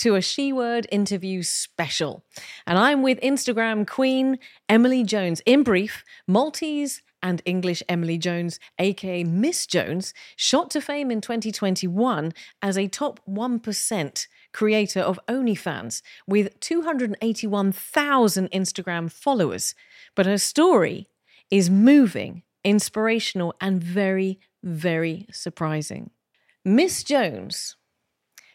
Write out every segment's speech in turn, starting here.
to a She Word interview special. And I'm with Instagram queen Emily Jones. In brief, Maltese and English Emily Jones, aka Miss Jones, shot to fame in 2021 as a top 1% creator of OnlyFans with 281,000 Instagram followers. But her story is moving, inspirational, and very, very surprising. Miss Jones,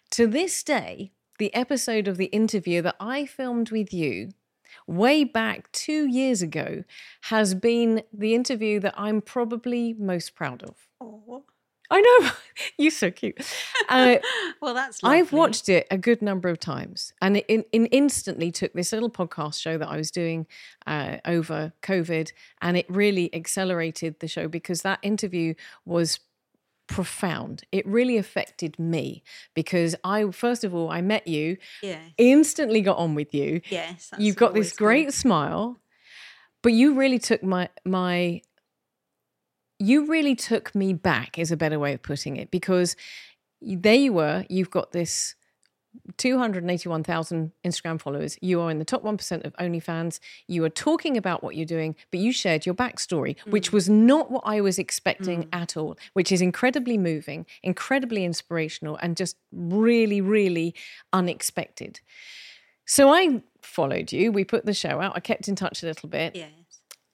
to this day, the episode of the interview that I filmed with you way back two years ago has been the interview that I'm probably most proud of. Oh. I know, you're so cute. Uh, well, that's I've watched it a good number of times, and it, it, it instantly took this little podcast show that I was doing uh, over COVID, and it really accelerated the show because that interview was profound. It really affected me because I, first of all, I met you, Yeah. instantly got on with you. Yes. You've got this always good. great smile, but you really took my my you really took me back is a better way of putting it because there you were, you've got this 281,000 Instagram followers. You are in the top 1% of OnlyFans. You are talking about what you're doing, but you shared your backstory, which was not what I was expecting at all, which is incredibly moving, incredibly inspirational, and just really, really unexpected. So I followed you. We put the show out. I kept in touch a little bit. Yes.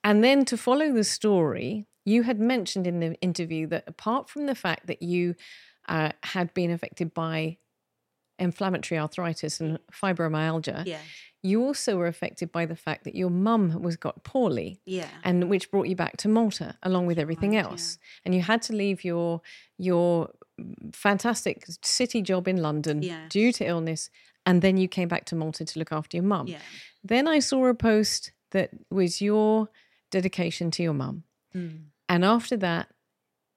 And then to follow the story, you had mentioned in the interview that apart from the fact that you uh, had been affected by inflammatory arthritis and fibromyalgia, Yes. you also were affected by the fact that your mum was got poorly Yeah. and which brought you back to Malta along with everything right, else. And you had to leave your your fantastic city job in London due to illness and then you came back to Malta to look after your mum. Yeah. Then I saw a post that was your dedication to your mum. Mm. And after that,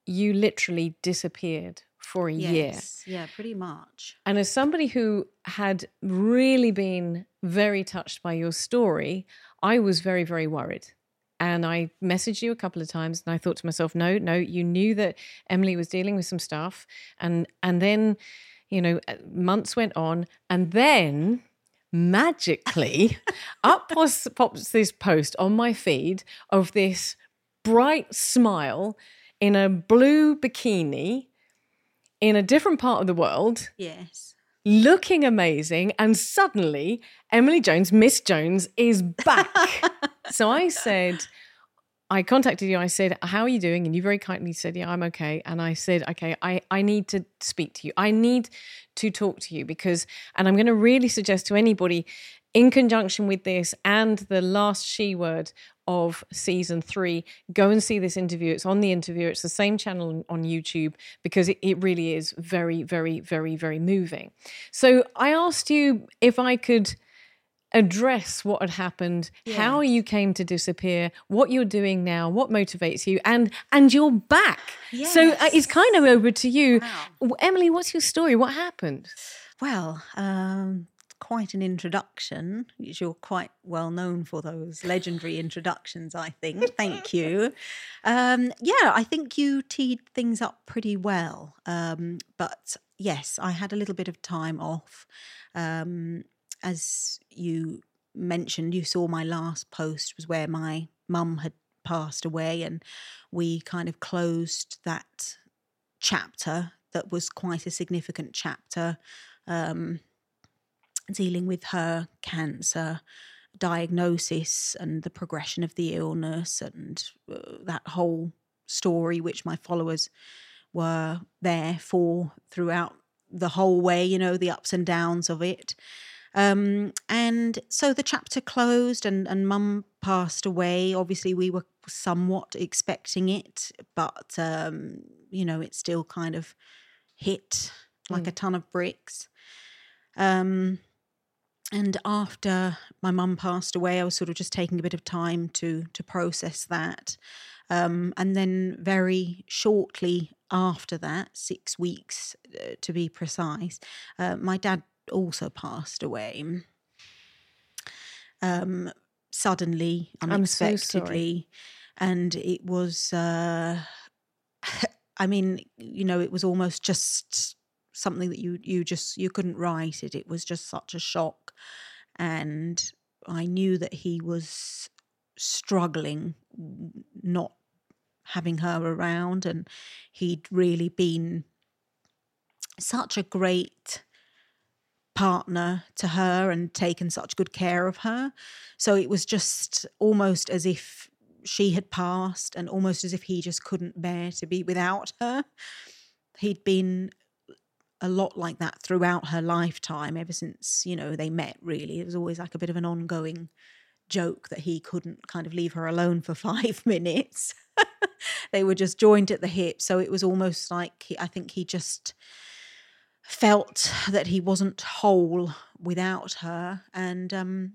you literally disappeared for a year. Yeah. Pretty much. And as somebody who had really been very touched by your story, I was very, very worried. And I messaged you a couple of times and I thought to myself, no, no, you knew that Emily was dealing with some stuff. And and then, you know, uh, months went on, and then magically up pops, pops this post on my feed of this bright smile in a blue bikini in a different part of the world Yes. looking amazing and suddenly Emily Jones Miss Jones is back. So I said I contacted you I said how are you doing? And you very kindly said yeah I'm okay. And I said okay I I need to speak to you. I need to talk to you because and I'm going to really suggest to anybody in conjunction with this and the last she word of season three, go and see this interview. It's on the interview. It's the same channel on YouTube because it, it really is very, very, very, very moving. So I asked you if I could address what had happened, how you came to disappear, what you're doing now, what motivates you, and and you're back. So uh, it's kind of over to you, Wow. Emily. What's your story? What happened? Well, um, quite an introduction. You're quite well known for those legendary introductions, I think. Thank you. Um, yeah, I think you teed things up pretty well. Um, but yes, I had a little bit of time off. Um, as you mentioned, you saw my last post was where my mum had passed away, and we kind of closed that chapter that was quite a significant chapter um, dealing with her cancer diagnosis and the progression of the illness and uh, that whole story which my followers were there for throughout the whole way you know the ups and downs of it. Um, and so the chapter closed and and mum passed away. Obviously we were somewhat expecting it but um, you know it still kind of hit like a ton of bricks. Um, and after my mum passed away, I was sort of just taking a bit of time to to process that. Um, and then very shortly after that, six weeks uh, to be precise, uh, my dad also passed away. Um, suddenly, I'm so unexpectedly, and it was. Uh, I mean, you know, it was almost just something that you you just you couldn't write it. It was just such a shock, and I knew that he was struggling, not having her around, and he'd really been such a great partner to her and taken such good care of her. So it was just almost as if she had passed and almost as if he just couldn't bear to be without her. He'd been a lot like that throughout her lifetime, ever since, you know, they met, really. It was always like a bit of an ongoing joke that he couldn't kind of leave her alone for five minutes. they were just joined at the hip. So it was almost like he, I think he just felt that he wasn't whole without her. And um,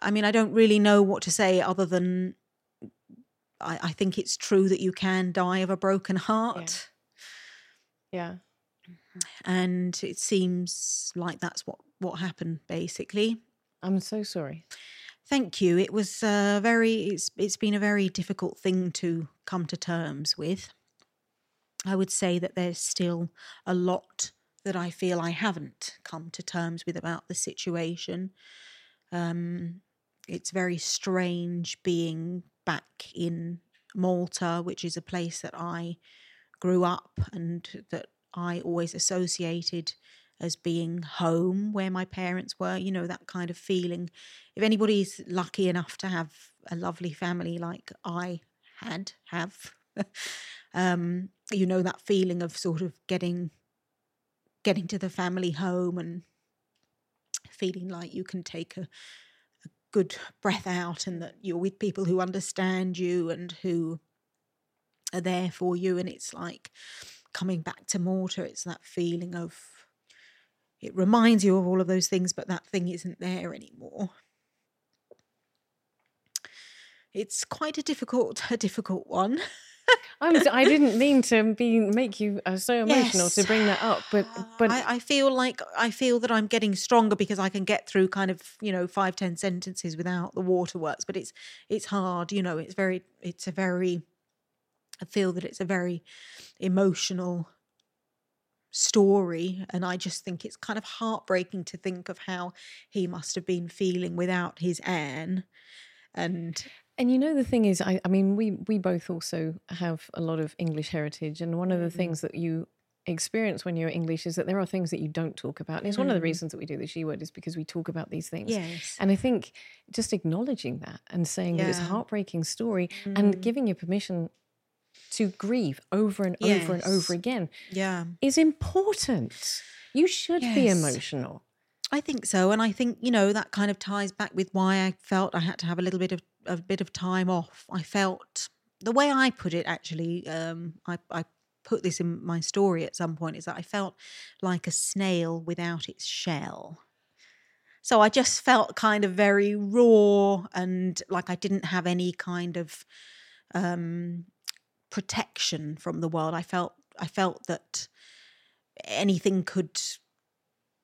I mean, I don't really know what to say other than I, I think it's true that you can die of a broken heart. Yeah. And it seems like that's what, what happened basically. I'm so sorry. Thank you. It was uh, very. It's it's been a very difficult thing to come to terms with. I would say that there's still a lot that I feel I haven't come to terms with about the situation. Um, it's very strange being back in Malta, which is a place that I grew up and that I always associated as being home where my parents were, you know, that kind of feeling. If anybody's lucky enough to have a lovely family like I had, have, um, you know, that feeling of sort of getting getting to the family home and feeling like you can take a, a good breath out and that you're with people who understand you and who are there for you and it's like coming back to Malta it's that feeling of it reminds you of all of those things but that thing isn't there anymore it's quite a difficult a difficult one I'm, I didn't mean to be make you uh, so emotional to bring that up, but but I, I feel like I feel that I'm getting stronger because I can get through kind of you know five ten sentences without the waterworks. But it's it's hard, you know. It's very it's a very I feel that it's a very emotional story, and I just think it's kind of heartbreaking to think of how he must have been feeling without his Anne. And And you know the thing is, I, I mean, we we both also have a lot of English heritage, and one of the Mm-hmm. things that you experience when you're English is that there are things that you don't talk about, and it's one of the Mhm. reasons that we do the she word is because we talk about these things. yes, And I think just acknowledging that and saying that it's a heartbreaking story and Mm. giving you permission to grieve over and over and over again yeah. is important. You should be emotional. I think so, and I think you know that kind of ties back with why I felt I had to have a little bit of a bit of time off. I felt the way I put it actually. Um, I, I put this in my story at some point is that I felt like a snail without its shell. So I just felt kind of very raw and like I didn't have any kind of um, protection from the world. I felt I felt that anything could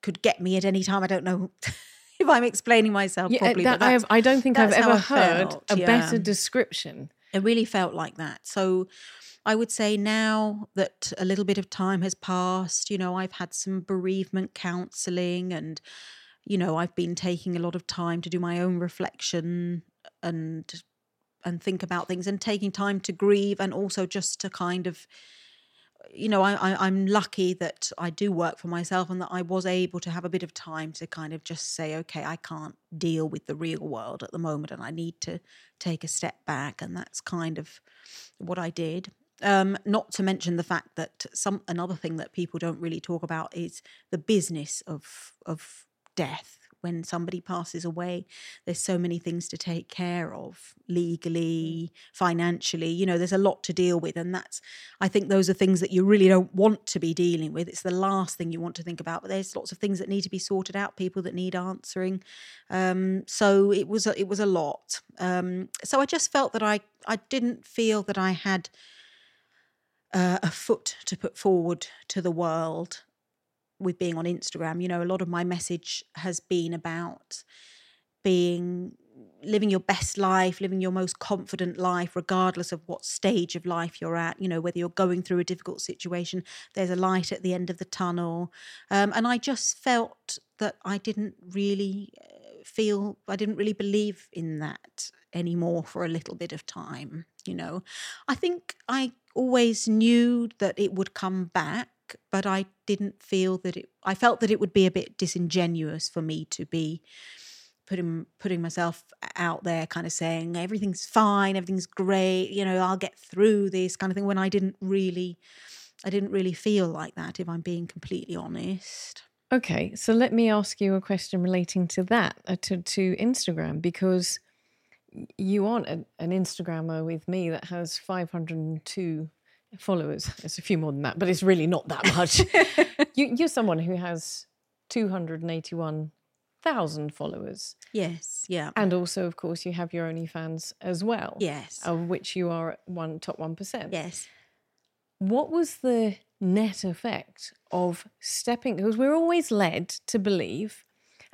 could get me at any time. I don't know if I'm explaining myself Yeah, uh, properly. that but I have, I don't think I've ever heard felt, a better description. it really felt like that. So I would say now that a little bit of time has passed, you know, I've had some bereavement counseling and, you know, I've been taking a lot of time to do my own reflection and and think about things and taking time to grieve and also just to kind of you know I, i'm lucky that i do work for myself and that i was able to have a bit of time to kind of just say okay i can't deal with the real world at the moment and i need to take a step back. And that's kind of what i did. Um, not to mention the fact that some another thing that people don't really talk about is the business of of death when somebody passes away there's so many things to take care of legally financially you know there's a lot to deal with and that's i think those are things that you really don't want to be dealing with. It's the last thing you want to think about but there's lots of things that need to be sorted out people that need answering. Um, so it was a, it was a lot. Um, so i just felt that i i didn't feel that i had uh, a foot to put forward to the world with being on Instagram. You know, a lot of my message has been about being living your best life, living your most confident life, regardless of what stage of life you're at. You know, whether you're going through a difficult situation, there's a light at the end of the tunnel. Um, and I just felt that I didn't really uh, feel, I didn't really believe in that anymore for a little bit of time. You know, I think I always knew that it would come back but I didn't feel that it. I felt that it would be a bit disingenuous for me to be putting putting myself out there, kind of saying everything's fine, everything's great, you know, I'll get through this kind of thing. When I didn't really, I didn't really feel like that. If I'm being completely honest. Okay, so let me ask you a question relating to that, uh, to to Instagram, because you aren't an, an Instagrammer with me that has 502 followers. It's a few more than that, but it's really not that much. you, you're someone who has 281,000 followers. Yes, yeah. And also, of course, you have your OnlyFans as well. Yes. Of which you are one top 1%. Yes. What was the net effect of stepping? Because we're always led to believe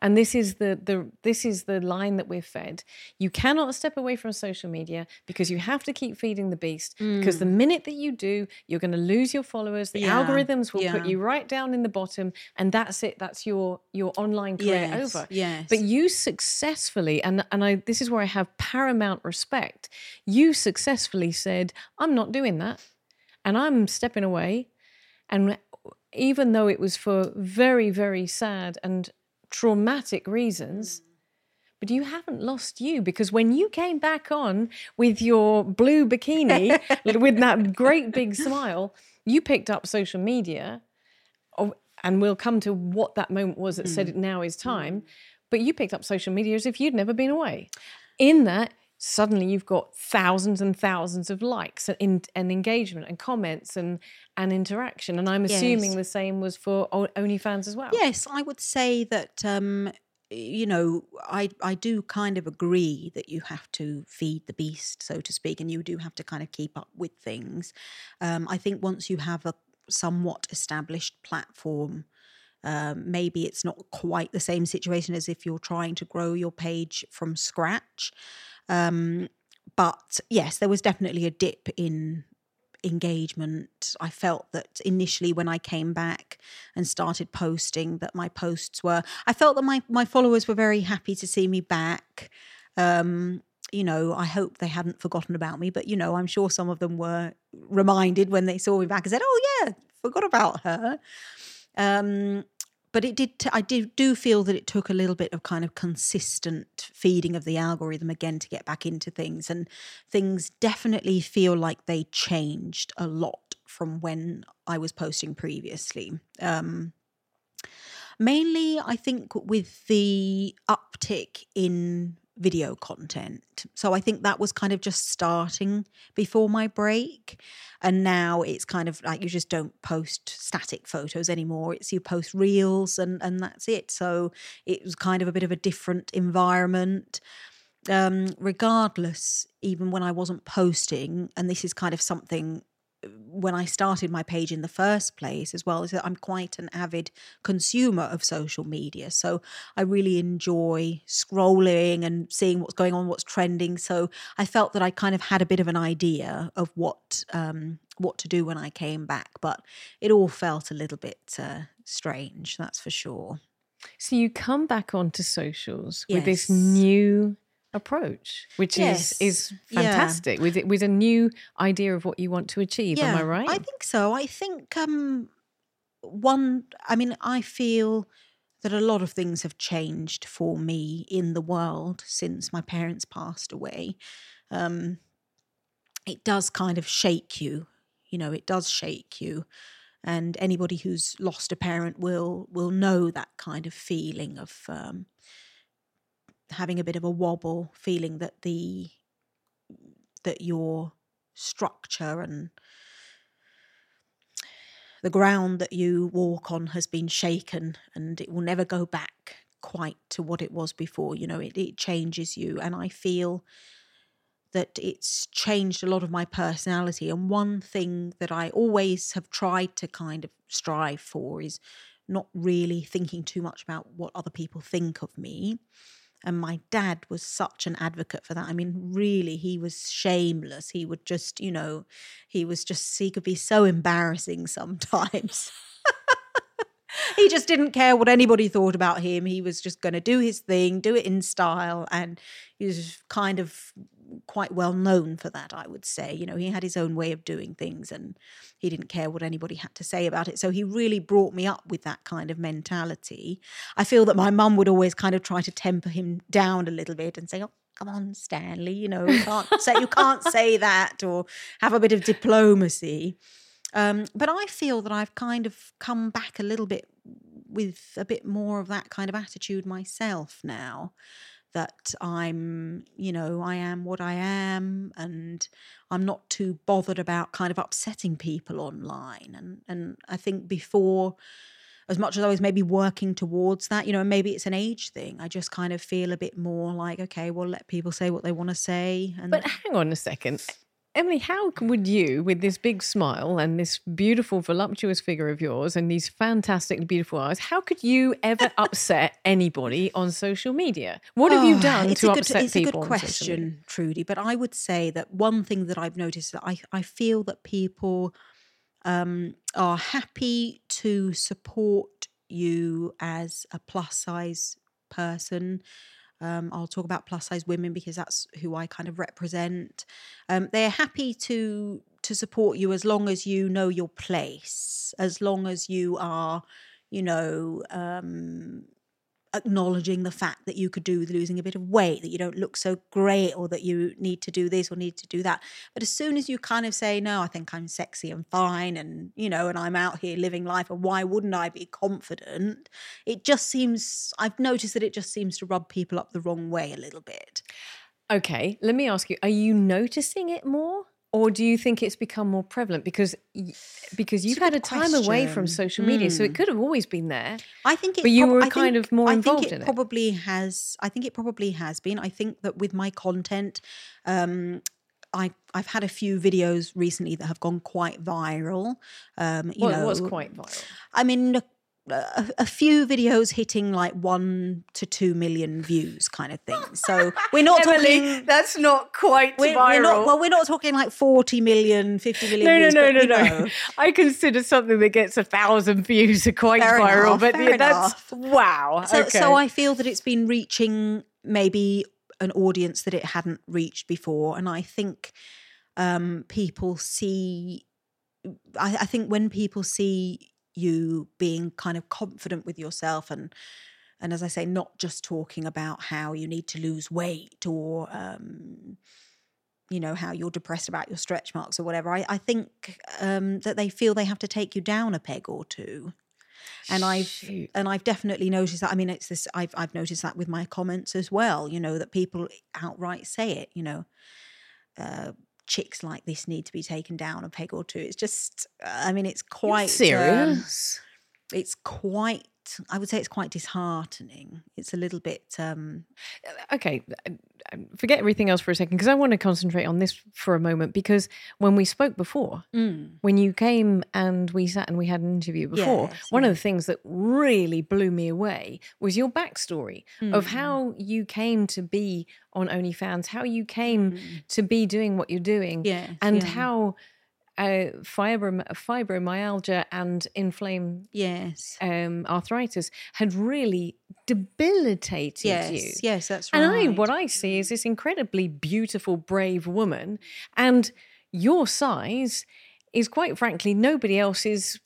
and this is the the this is the line that we're fed you cannot step away from social media because you have to keep feeding the beast mm. because the minute that you do you're going to lose your followers the yeah. algorithms will yeah. put you right down in the bottom and that's it that's your your online career yes. over yes but you successfully and and I this is where I have paramount respect you successfully said I'm not doing that and I'm stepping away and even though it was for very very sad and traumatic reasons. But you haven't lost you because when you came back on with your blue bikini, with that great big smile, you picked up social media. And we'll come to what that moment was that mm. said it now is time. Mm. But you picked up social media as if you'd never been away. In that, suddenly you've got thousands and thousands of likes and, and engagement and comments and and interaction. And I'm assuming yes. the same was for OnlyFans as well. Yes, I would say that. Um, you know, I I do kind of agree that you have to feed the beast, so to speak, and you do have to kind of keep up with things. Um, I think once you have a somewhat established platform, um, maybe it's not quite the same situation as if you're trying to grow your page from scratch. Um, but yes, there was definitely a dip in engagement. I felt that initially when I came back and started posting, that my posts were, I felt that my, my followers were very happy to see me back. Um, you know, I hope they hadn't forgotten about me, but you know, I'm sure some of them were reminded when they saw me back and said, "Oh yeah, forgot about her." Um, but it did. T- I did do feel that it took a little bit of kind of consistent feeding of the algorithm again to get back into things, and things definitely feel like they changed a lot from when I was posting previously. Um, mainly, I think with the uptick in video content. So I think that was kind of just starting before my break. And now it's kind of like you just don't post static photos anymore. It's you post reels and and that's it. So it was kind of a bit of a different environment. Um, regardless, even when I wasn't posting, and this is kind of something when I started my page in the first place as well is that I'm quite an avid consumer of social media. So I really enjoy scrolling and seeing what's going on, what's trending. So I felt that I kind of had a bit of an idea of what um, what to do when I came back, but it all felt a little bit uh, strange, that's for sure. So you come back onto socials yes. with this new approach, which yes. is is fantastic yeah. with it with a new idea of what you want to achieve. Yeah, Am I right? I think so. I think um, one. I mean, I feel that a lot of things have changed for me in the world since my parents passed away. Um, it does kind of shake you, you know. It does shake you. and anybody who's lost a parent will will know that kind of feeling of um, having a bit of a wobble, feeling that the that your structure and the ground that you walk on has been shaken and it will never go back quite to what it was before. You know, it, it changes you. And I feel that it's changed a lot of my personality. And one thing that I always have tried to kind of strive for is not really thinking too much about what other people think of me. And my dad was such an advocate for that. I mean, really, he was shameless. He would just, you know, he was just, he could be so embarrassing sometimes. he just didn't care what anybody thought about him. He was just going to do his thing, do it in style. And he was kind of quite well known for that, I would say. You know, he had his own way of doing things and he didn't care what anybody had to say about it. So he really brought me up with that kind of mentality. I feel that my mum would always kind of try to temper him down a little bit and say, oh, come on, Stanley, you know, you can't say you can't say that or have a bit of diplomacy. Um, but I feel that I've kind of come back a little bit with a bit more of that kind of attitude myself now that I'm, you know, I am what I am and I'm not too bothered about kind of upsetting people online. And and I think before as much as I was maybe working towards that, you know, maybe it's an age thing. I just kind of feel a bit more like, okay, well, let people say what they want to say. And but hang on a second. Emily, how would you, with this big smile and this beautiful, voluptuous figure of yours and these fantastic, beautiful eyes, how could you ever upset anybody on social media? What have you Oh, done to good, upset it's people? a good on social media? question, Trudy. But I would say that one thing that I've noticed that I, I feel that people um, are happy to support you as a plus size person. Um, I'll talk about plus size women because that's who I kind of represent. Um, they're happy to to support you as long as you know your place, as long as you are, you know, um, acknowledging the fact that you could do with losing a bit of weight, that you don't look so great, or that you need to do this or need to do that. But as soon as you kind of say, no, I think I'm sexy and fine, and, you know, and I'm out here living life, and why wouldn't I be confident? It just seems, I've noticed that it just seems to rub people up the wrong way a little bit. Okay, let me ask you: Are you noticing it more, or do you think it's become more prevalent because because you've had a time away from social media, so it Mm. could have always been there? I think it But you prob- were I kind think- of more I involved in it. probably has I think it probably has been. I think that with my content, um, I I've had a few videos recently that have gone quite viral. Um, you Well, know, it was quite viral. I mean, a, a, few videos hitting like one to two million views, kind of thing. So we're not talking. that's not quite We're, we're not, well, we're not talking like 40 million, 50 million no, no, views. no, no, no. know. I consider something that gets a thousand views are quite Fair viral, enough, but yeah, that's wow. So, okay. so I feel that it's been reaching maybe an audience that it hadn't reached before, and I think um, people see. I, I think when people see you being kind of confident with yourself and and as I say, not just talking about how you need to lose weight or um, you know how you're depressed about your stretch marks or whatever. I, I think um, that they feel they have to take you down a peg or two and I've Shoot. and I've definitely noticed that. I mean, it's this. I've I've noticed that with my comments as well. You know that people outright say it. You know, uh, chicks like this need to be taken down a peg or two. It's just. I mean, it's You're quite um, serious. it's quite. I would say it's quite disheartening. It's a little bit. um okay, uh, uh, forget everything else for a second because I want to concentrate on this for a moment because when we spoke before, mm, when you came and we sat and we had an interview before, Yes, one of the things that really blew me away was your backstory of mm, how you came to be on OnlyFans, how you came mm. to be doing what you're doing, Yes, and yeah. how uh, fibrom- fibromyalgia and inflamed Yes. um, arthritis had really debilitated Yes. you. Yes. That's right. And I, what I see is this incredibly beautiful, brave woman, and your size is quite frankly nobody else's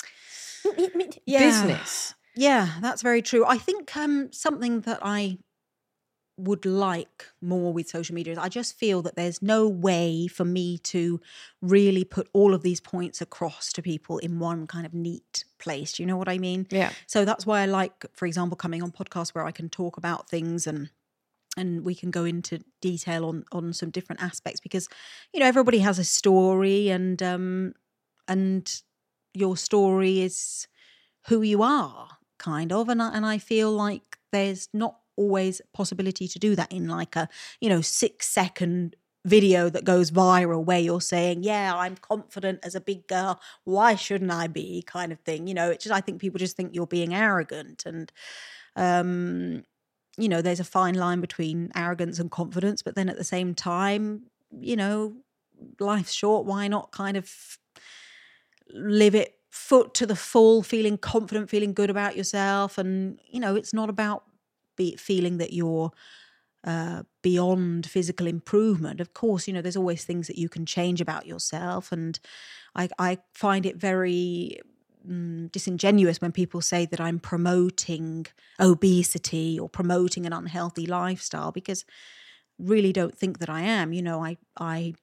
Yeah. business. Yeah, that's very true. I think um, something that I would like more with social media is I just feel that there's no way for me to really put all of these points across to people in one kind of neat place. Do you know what I mean? Yeah. So that's why I like, for example, coming on podcasts where I can talk about things and and we can go into detail on on some different aspects because you know everybody has a story and um and your story is who you are kind of and I, and I feel like there's not always possibility to do that in like a you know 6 second video that goes viral where you're saying yeah i'm confident as a big girl. Why shouldn't i be? kind of thing you know? It's just i think people just think you're being arrogant and um you know there's a fine line between arrogance and confidence but then at the same time you know life's short why not kind of live it foot to the full feeling confident feeling good about yourself? And you know it's not about be feeling that you're uh, beyond physical improvement. Of course, you know, there's always things that you can change about yourself. And I, I find it very mm, disingenuous when people say that I'm promoting obesity or promoting an unhealthy lifestyle because really don't think that I am. You know, I, I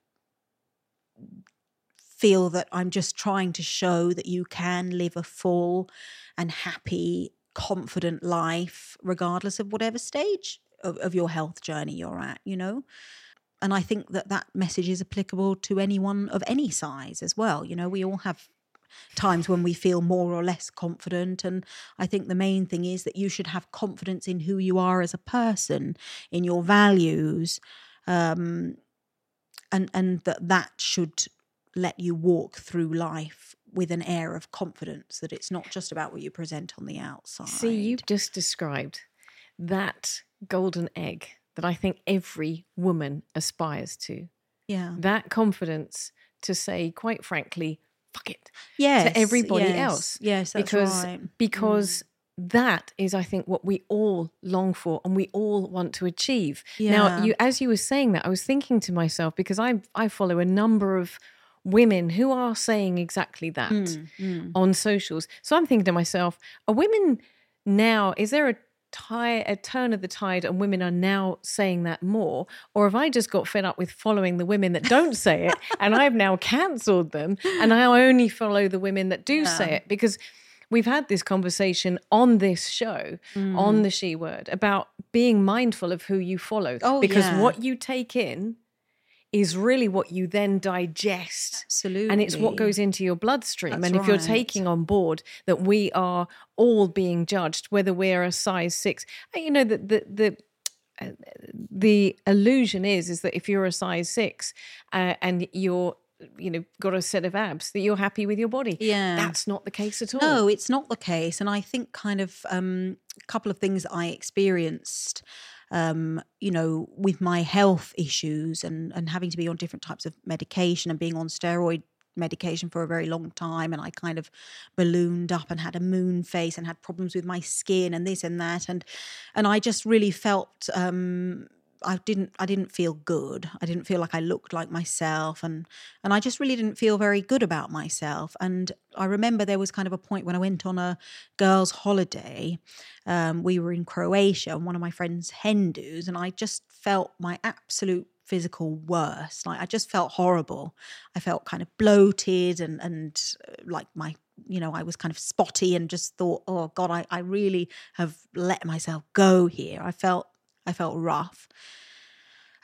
feel that I'm just trying to show that you can live a full and happy confident life, regardless of whatever stage of, of your health journey you're at, you know? And I think that that message is applicable to anyone of any size as well. You know, we all have times when we feel more or less confident. And I think the main thing is that you should have confidence in who you are as a person, in your values, um, and and that that should let you walk through life with an air of confidence that it's not just about what you present on the outside. See, you've just described that golden egg that I think every woman aspires to. Yeah. That confidence to say, quite frankly, fuck it. Yes. To everybody yes, else. Yes, that's because right. because Mm. that is I think what we all long for and we all want to achieve. Now Yeah. you as you were saying that I was thinking to myself because I I follow a number of women who are saying exactly that Mm, mm. on socials. So I'm thinking to myself, are women now, is there a tie a turn of the tide and women are now saying that more? Or have I just got fed up with following the women that don't say it and I've now cancelled them and I only follow the women that do say it? Because we've had this conversation on this show, Mm. on the She Word, about being mindful of who you follow. Oh, because yeah. what you take in is really what you then digest Absolutely. and it's what goes into your bloodstream That's and if you're taking on board that we are all being judged whether we're a size 6 uh, you know the the the uh, the illusion is is that if you're a size 6 uh, and you're you know got a set of abs that you're happy with your body Yeah. that's not the case at all No, it's not the case. And I think kind of um, a couple of things I experienced, um, you know, with my health issues and, and having to be on different types of medication and being on steroid medication for a very long time and I kind of ballooned up and had a moon face and had problems with my skin and this and that. And and I just really felt um I didn't I didn't feel good. I didn't feel like I looked like myself and and I just really didn't feel very good about myself. And I remember there was kind of a point when I went on a girls' holiday. Um, we were in Croatia and one of my friends hen do's, and I just felt my absolute physical worst. Like I just felt horrible. I felt kind of bloated and and uh, like my you know I was kind of spotty and just thought, oh God, I, I really have let myself go here. I felt I felt rough.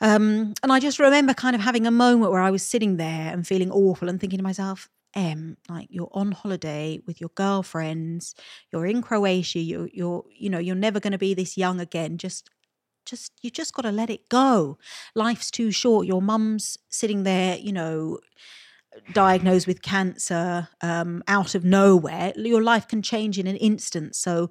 Um, and I just remember kind of having a moment where I was sitting there and feeling awful and thinking to myself, Em, like you're on holiday with your girlfriends, you're in Croatia, you're you're you know, you're never gonna be this young again. Just just you just gotta let it go. Life's too short. Your mum's sitting there, you know, diagnosed with cancer, um, out of nowhere. Your life can change in an instant. So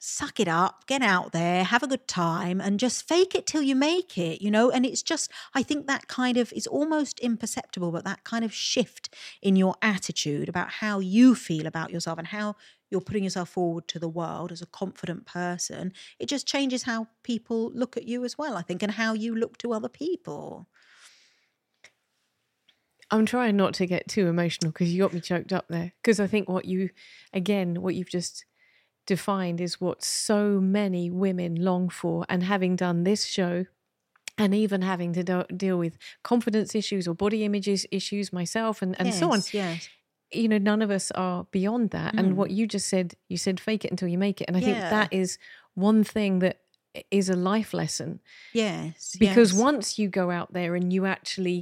suck it up, get out there, have a good time, and just fake it till you make it, you know? And it's just, I think that kind of is almost imperceptible, but that kind of shift in your attitude about how you feel about yourself and how you're putting yourself forward to the world as a confident person, it just changes how people look at you as well, I think, and how you look to other people. I'm trying not to get too emotional because you got me choked up there. Because I think what you, again, what you've just defined is what so many women long for. And having done this show, and even having to do- deal with confidence issues or body images issues myself and, and yes, so on Yes. you know none of us are beyond that and what you just said you said fake it until you make it and i think Mm. That is one thing that is a life lesson Yes. because yes. once you go out there and you actually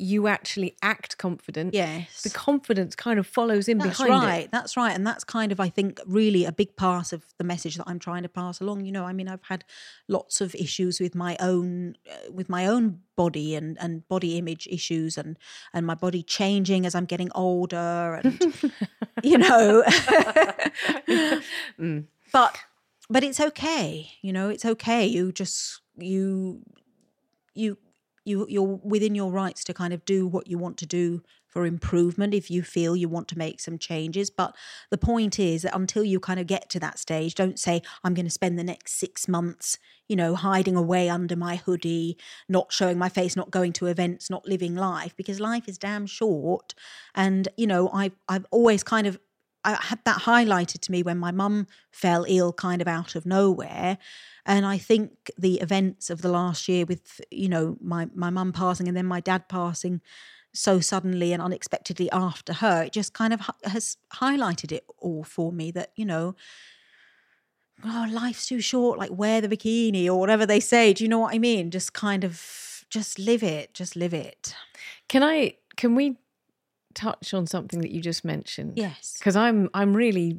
you actually act confident Yes. the confidence kind of follows in behind. That's behind right. it That's right. And that's kind of, I think, really a big part of the message that I'm trying to pass along. You know, I mean, I've had lots of issues with my own, uh, with my own body and and body image issues, and and my body changing as I'm getting older, and you know, Mm. but but it's okay. You know, it's okay. You just you you you you're within your rights to kind of do what you want to do for improvement if you feel you want to make some changes. But the point is that until you kind of get to that stage don't say i'm going to spend the next 6 months you know hiding away under my hoodie not showing my face not going to events not living life because life is damn short. And you know i i've always kind of I had that highlighted to me when my mum fell ill kind of out of nowhere. And I think the events of the last year with, you know, my, my mum passing and then my dad passing so suddenly and unexpectedly after her, it just kind of has highlighted it all for me that, you know, oh, life's too short, like wear the bikini or whatever they say. Do you know what I mean? Just kind of, just live it, just live it. can i can we touch on something that you just mentioned Yes. because I'm I'm really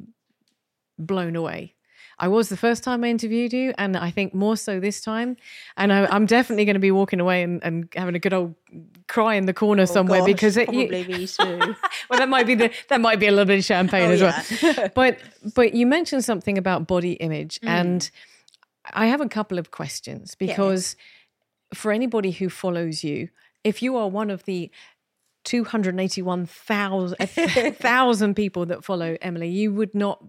blown away. I was the first time I interviewed you, and I think more so this time. And I, I'm definitely going to be walking away and, and having a good old cry in the corner somewhere Oh, Gosh, because it, you- probably me too. well, that might be the that might be a little bit of champagne Oh, as yeah. well. But but you mentioned something about body image, Mm. and I have a couple of questions because for anybody who follows you, if you are one of the 281,000 thousand people that follow Emily, you would not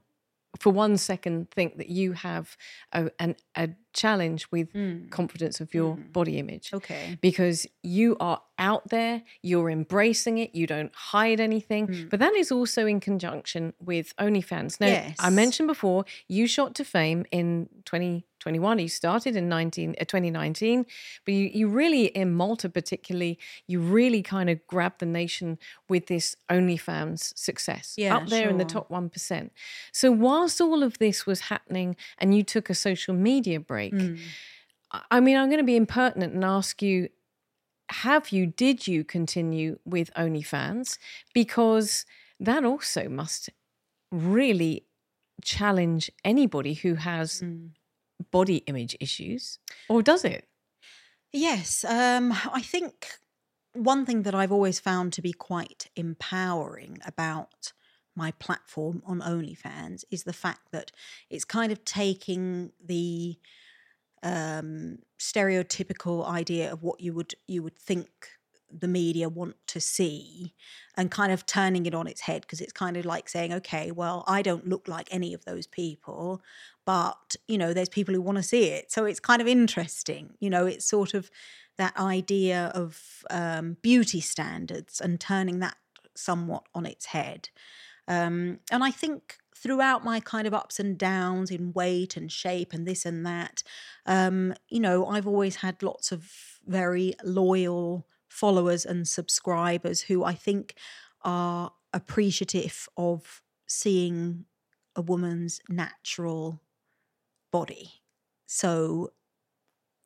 for one second think that you have a, an, a challenge with confidence of your body image Mm. Okay. because you are out there, you're embracing it, you don't hide anything. But that is also in conjunction with OnlyFans. Now, I mentioned before, you shot to fame in 2021. You started in 19, uh, 2019, but you, you really, in Malta particularly, you really kind of grabbed the nation with this OnlyFans success Yeah, up there in the top 1%. So, whilst all of this was happening and you took a social media break, Mm. I- I mean, I'm going to be impertinent and ask you have you, did you continue with OnlyFans? Because that also must really challenge anybody who has Mm. Body image issues, or does it? Yes, um, I think one thing that I've always found to be quite empowering about my platform on OnlyFans is the fact that it's kind of taking the um, stereotypical idea of what you would you would think the media want to see and kind of turning it on its head because it's kind of like saying okay well i don't look like any of those people but you know there's people who want to see it. So it's kind of interesting you know it's sort of that idea of um, beauty standards and turning that somewhat on its head. Um, and i think throughout my kind of ups and downs in weight and shape and this and that um, you know i've always had lots of very loyal followers and subscribers who i think are appreciative of seeing a woman's natural body so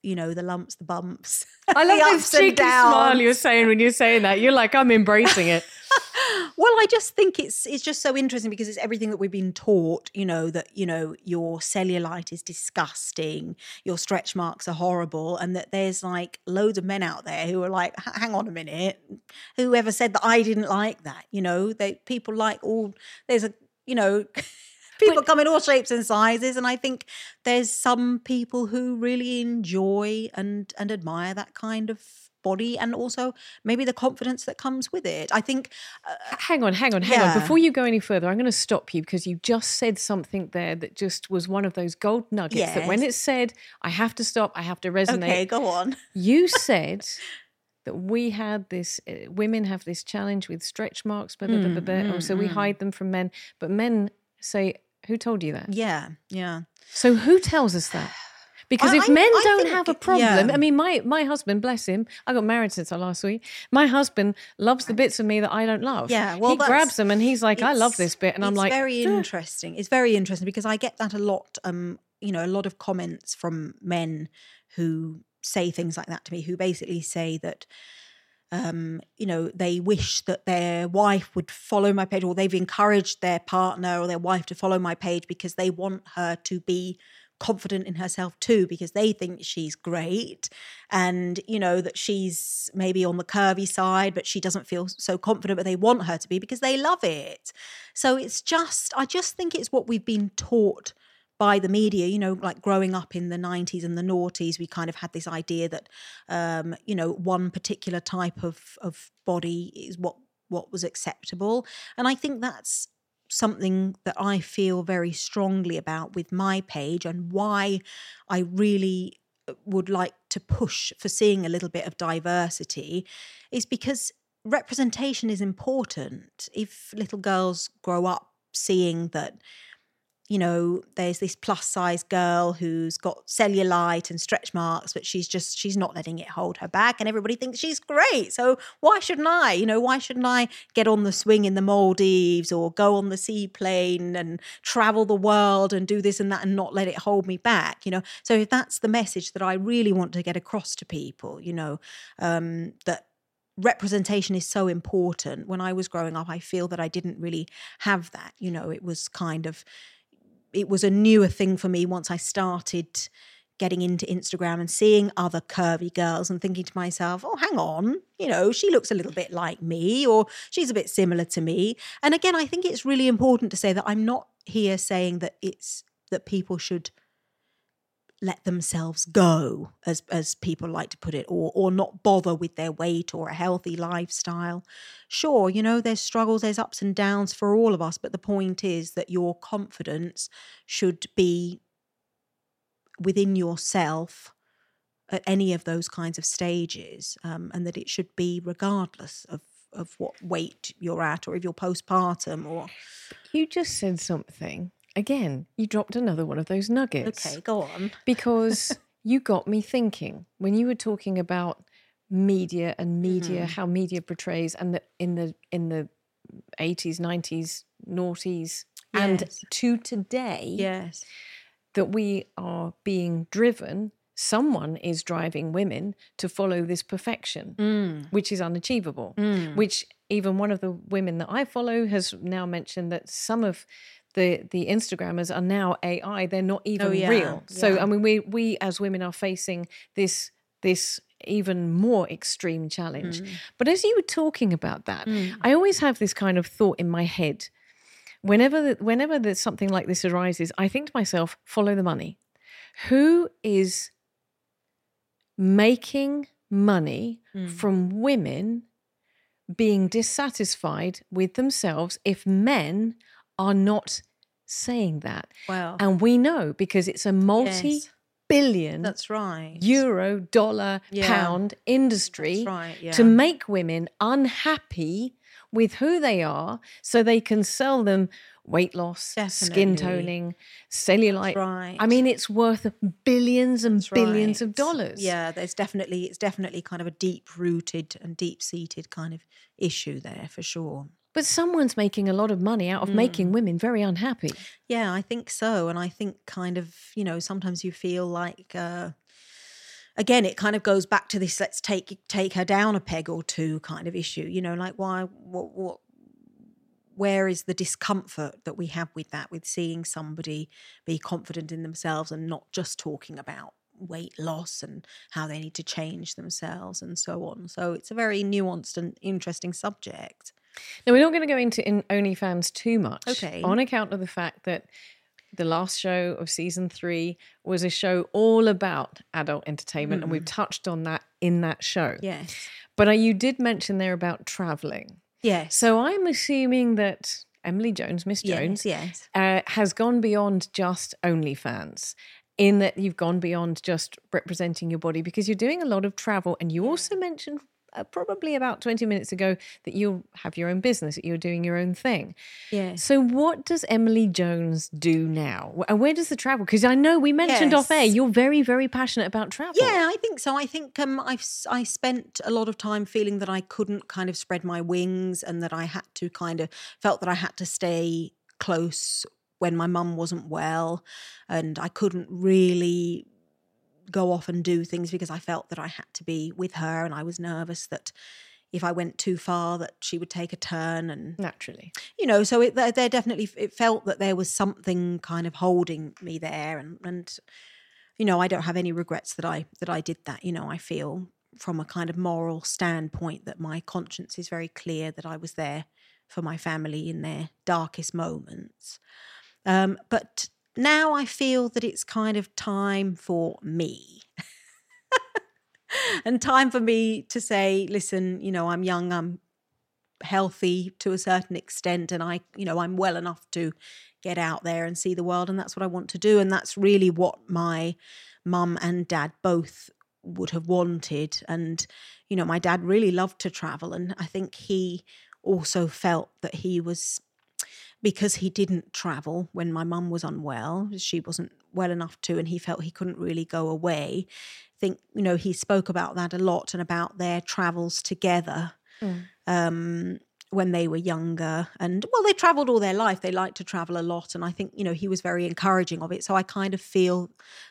you know the lumps the bumps I love the this cheeky smile you're saying when you're saying that. You're like, I'm embracing it. well i just think it's it's just so interesting because it's everything that we've been taught you know that you know your cellulite is disgusting your stretch marks are horrible and that there's like loads of men out there who are like hang on a minute whoever said that i didn't like that you know they people like all there's a you know people come in all shapes and sizes and i think there's some people who really enjoy and and admire that kind of body and also maybe the confidence that comes with it i think uh, hang on, hang on, hang Yeah. on. Before you go any further, I'm going to stop you because you just said something there that just was one of those gold nuggets that when it said, I have to stop, I have to resonate. okay go on You said that we had this, uh, women have this challenge with stretch marks, blah, blah, blah, blah, blah. Mm, oh, so we mm, mm. hide them from men. But men say, Who told you that? Yeah, yeah. So who tells us that? Because I- if men I don't think- have a problem, yeah. I mean, my my husband, bless him, I got married since our last week. My husband loves the bits of me that I don't love. Yeah, well, he grabs them and he's like, "I love this bit," and I'm like, very interesting. It's very interesting because I get that a lot. Um, you know, a lot of comments from men who say things like that to me, who basically say that. Um, you know, they wish that their wife would follow my page, or they've encouraged their partner or their wife to follow my page because they want her to be confident in herself too because they think she's great. And you know that she's maybe on the curvy side but she doesn't feel so confident but they want her to be because they love it. So it's just i just think it's what we've been taught by the media you know like growing up in the 90s and the noughties we kind of had this idea that um you know one particular type of of body is what what was acceptable and i think that's something that I feel very strongly about with my page and why I really uh, would like to push for seeing a little bit of diversity is because representation is important. If little girls grow up seeing that you know there's this plus size girl who's got cellulite and stretch marks but she's just she's not letting it hold her back and everybody thinks she's great. So why shouldn't i? You know why shouldn't i get on the swing in the maldives or go on the seaplane and travel the world and do this and that and not let it hold me back you know? So if that's the message that i really want to get across to people you know um that representation is so important. When i was growing up i feel that i didn't really have that you know? It was kind of it was a newer thing for me once I started getting into Instagram and seeing other curvy girls and thinking to myself, oh, hang on, you know, she looks a little bit like me or she's a bit similar to me. And again, I think it's really important to say that I'm not here saying that it's that people should let themselves go as as people like to put it or or not bother with their weight or a healthy lifestyle. Sure you know there's struggles there's ups and downs for all of us but the point is that your confidence should be within yourself at any of those kinds of stages um, and that it should be regardless of of what weight you're at or if you're postpartum or You just said something again. You dropped another one of those nuggets. okay go on because you got me thinking when you were talking about media and media Mm-hmm. how media portrays and that in the in the 80s 90s noughties and to today yes that we are being driven someone is driving women to follow this perfection Mm. which is unachievable which even one of the women that I follow has now mentioned that some of the the Instagrammers are now AI. They're not even Oh, yeah, real. So yeah. I mean, we we as women are facing this this even more extreme challenge. Mm. But as you were talking about that, I always have this kind of thought in my head. Whenever whenever there's something like this arises, I think to myself, follow the money. Who is making money Mm. from women being dissatisfied with themselves if men are not saying that. well And we know because it's a multi Yes. billion that's right euro, dollar, Yeah. pound industry right, yeah. to make women unhappy with who they are so they can sell them weight loss, skin toning, cellulite. right. I mean, it's worth billions and That's billions of dollars. Yeah, there's definitely it's definitely kind of a deep rooted and deep seated kind of issue there for sure. But someone's making a lot of money out of Mm. making women very unhappy. Yeah, I think so, and I think kind of you know sometimes you feel like. uh Again, it kind of goes back to this "let's take take her down a peg or two kind of issue. You know, like why, what, what, where is the discomfort that we have with that, with seeing somebody be confident in themselves and not just talking about weight loss and how they need to change themselves and so on. So it's a very nuanced and interesting subject. Now, we're not going to go into in OnlyFans too much. Okay. On account of the fact that the last show of season three was a show all about adult entertainment, and we've touched on that in that show. Yes. But uh, you did mention there about traveling. Yes. So I'm assuming that Emily Jones, Miss Jones, Yes. Yes. uh, has gone beyond just OnlyFans. In that you've gone beyond just representing your body because you're doing a lot of travel, and you also mentioned probably about 20 minutes ago that you have your own business, that you're doing your own thing. Yeah. So, what does Emily Jones do now? And where does the travel? Because I know we mentioned off air, you're very, very passionate about travel. Yeah, I think so. I think um, I've I spent a lot of time feeling that I couldn't kind of spread my wings, and that I had to kind of felt that I had to stay close when my mum wasn't well, and I couldn't really go off and do things because I felt that I had to be with her, and I was nervous that if I went too far, that she would take a turn and Naturally. you know so it there, there definitely it felt that there was something kind of holding me there and and you know i don't have any regrets that i that i did that you know i feel from a kind of moral standpoint that my conscience is very clear that i was there for my family in their darkest moments um, but now i feel that it's kind of time for me. And time for me to say listen you know i'm young i'm healthy to a certain extent and I you know I'm well enough to get out there and see the world and that's what I want to do. And that's really what my mum and dad both would have wanted. And you know my dad really loved to travel and I think he also felt that he was because he didn't travel when my mum was unwell she wasn't well enough to and he felt he couldn't really go away I think you know he spoke about that a lot and about their travels together um, when they were younger. And well, they traveled all their life. They liked to travel a lot. And I think, you know, he was very encouraging of it. So I kind of feel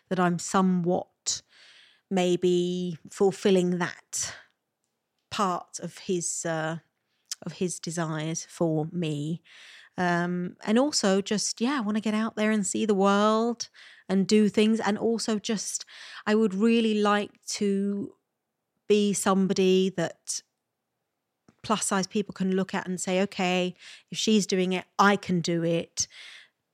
that I'm somewhat maybe fulfilling that part of his uh, of his desires for me. Um, and also just yeah, I want to get out there and see the world and do things. And also just I would really like to be somebody that plus size people can look at and say, okay, if she's doing it, I can do it.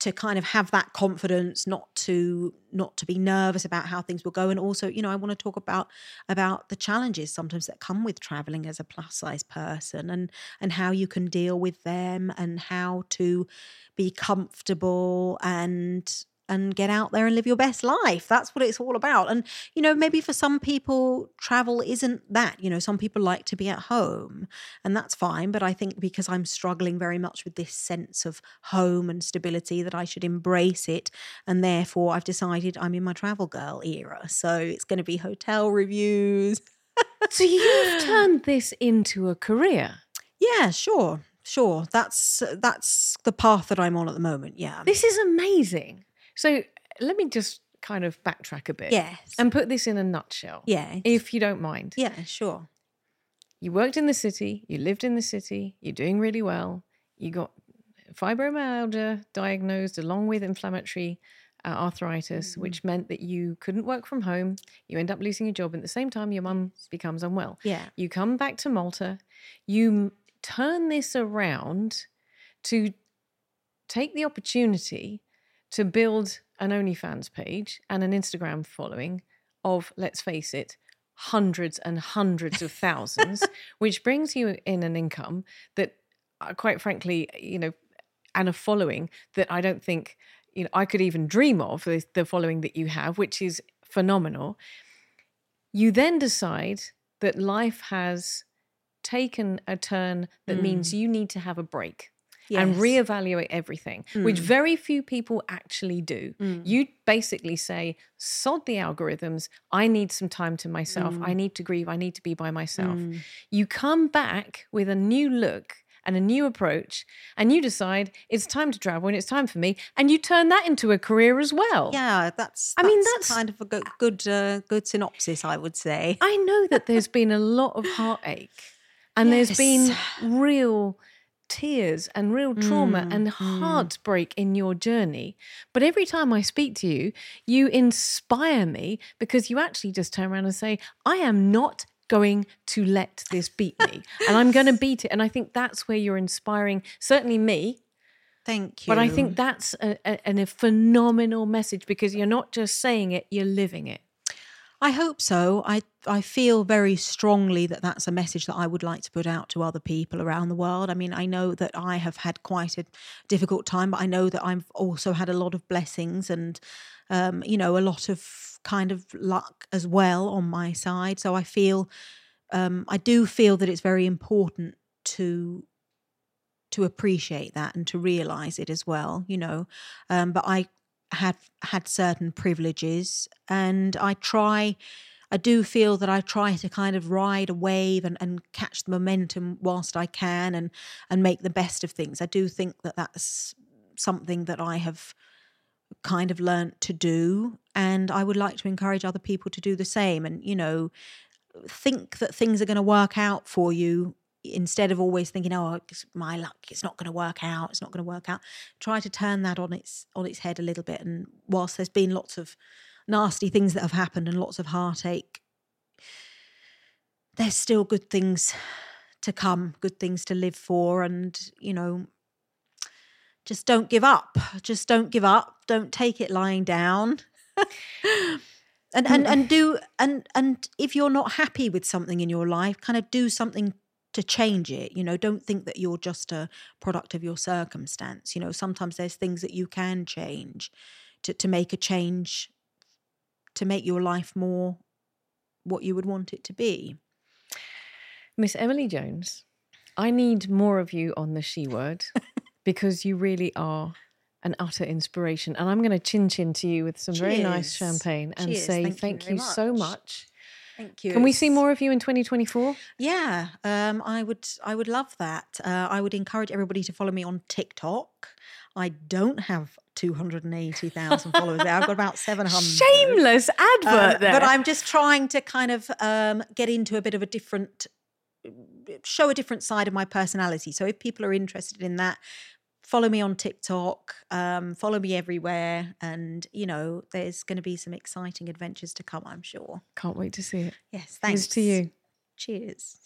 To kind of have that confidence, not to not to be nervous about how things will go, and also, you know, I want to talk about about the challenges sometimes that come with traveling as a plus size person, and and how you can deal with them, and how to be comfortable and and get out there and live your best life. That's what it's all about. And, you know, maybe for some people, travel isn't that. You know, some people like to be at home, and that's fine. But I think because I'm struggling very much with this sense of home and stability, that I should embrace it. And therefore, I've decided I'm in my travel girl era. So it's going to be hotel reviews. So, you've turned this into a career. Yeah, sure. Sure. That's that's the path that I'm on at the moment. Yeah. This is amazing. So, let me just kind of backtrack a bit Yes. and put this in a nutshell, yeah. if you don't mind. Yeah, sure. You worked in the city, you lived in the city, you're doing really well, you got fibromyalgia diagnosed along with inflammatory uh, arthritis, Mm-hmm. which meant that you couldn't work from home. You end up losing your job. And At the same time, your mum becomes unwell. Yeah. You come back to Malta, you m- turn this around to take the opportunity to build an OnlyFans page and an Instagram following of, let's face it, hundreds and hundreds of thousands, which brings you in an income that, uh, quite frankly, you know, and a following that I don't think you know I could even dream of the, the following that you have, which is phenomenal. You then decide that life has taken a turn that means you need to have a break and Yes. reevaluate everything, which mm. very few people actually do. Mm. You basically say, sod the algorithms. I need some time to myself. I mm. need to grieve. I need to be by myself. You come back with a new look and a new approach, and you decide it's time to travel and it's time for me. And you turn that into a career as well. Yeah, that's. I mean, that's that's- kind of a good, good, uh, good synopsis, I would say. I know that there's been a lot of heartache and there's been real tears and real trauma Mm, and heartbreak in your journey. But every time I speak to you, you inspire me because you actually just turn around and say, I am not going to let this beat me and I'm going to beat it. And I think that's where you're inspiring, certainly me, Thank you. but I think that's a, a, an- a phenomenal message because you're not just saying it, you're living it. I hope so. I I feel very strongly that that's a message that I would like to put out to other people around the world. I mean, I know that I have had quite a difficult time, but I know that I've also had a lot of blessings and um, you know, a lot of kind of luck as well on my side. So I feel um, I do feel that it's very important to to appreciate that and to realize it as well. You know, um, but I had had certain privileges, and I try. I do feel that I try to kind of ride a wave and, and catch the momentum whilst I can and and make the best of things. I do think that that's something that I have kind of learnt to do and I would like to encourage other people to do the same and you know think that things are going to work out for you instead of always thinking oh it's my luck it's not going to work out it's not going to work out try to turn that on its on its head a little bit and whilst there's been lots of nasty things that have happened and lots of heartache there's still good things to come good things to live for and you know just don't give up. Just don't give up. Don't take it lying down. and and mm. and do and and if you're not happy with something in your life, kind of do something to change it. You know, don't think that you're just a product of your circumstance. You know, sometimes there's things that you can change to to make a change to make your life more what you would want it to be. Miss Emily Jones, I need more of you on the she word because you really are an utter inspiration. And I'm going to chin chin to you with some Cheers. very nice champagne and Cheers. say thank, thank you, you so much. Thank you. Can we see more of you in 2024? Yeah, um, I would. I would love that. Uh, I would encourage everybody to follow me on TikTok. I don't have 280,000 followers there. I've got about 700. Shameless advert um, there. But I'm just trying to kind of um, get into a bit of a different show a different side of my personality. So if people are interested in that, follow me on TikTok, um, follow me everywhere, and you know, there's going to be some exciting adventures to come. I'm sure. Can't wait to see it. Yes, thanks Cheers to you. Cheers.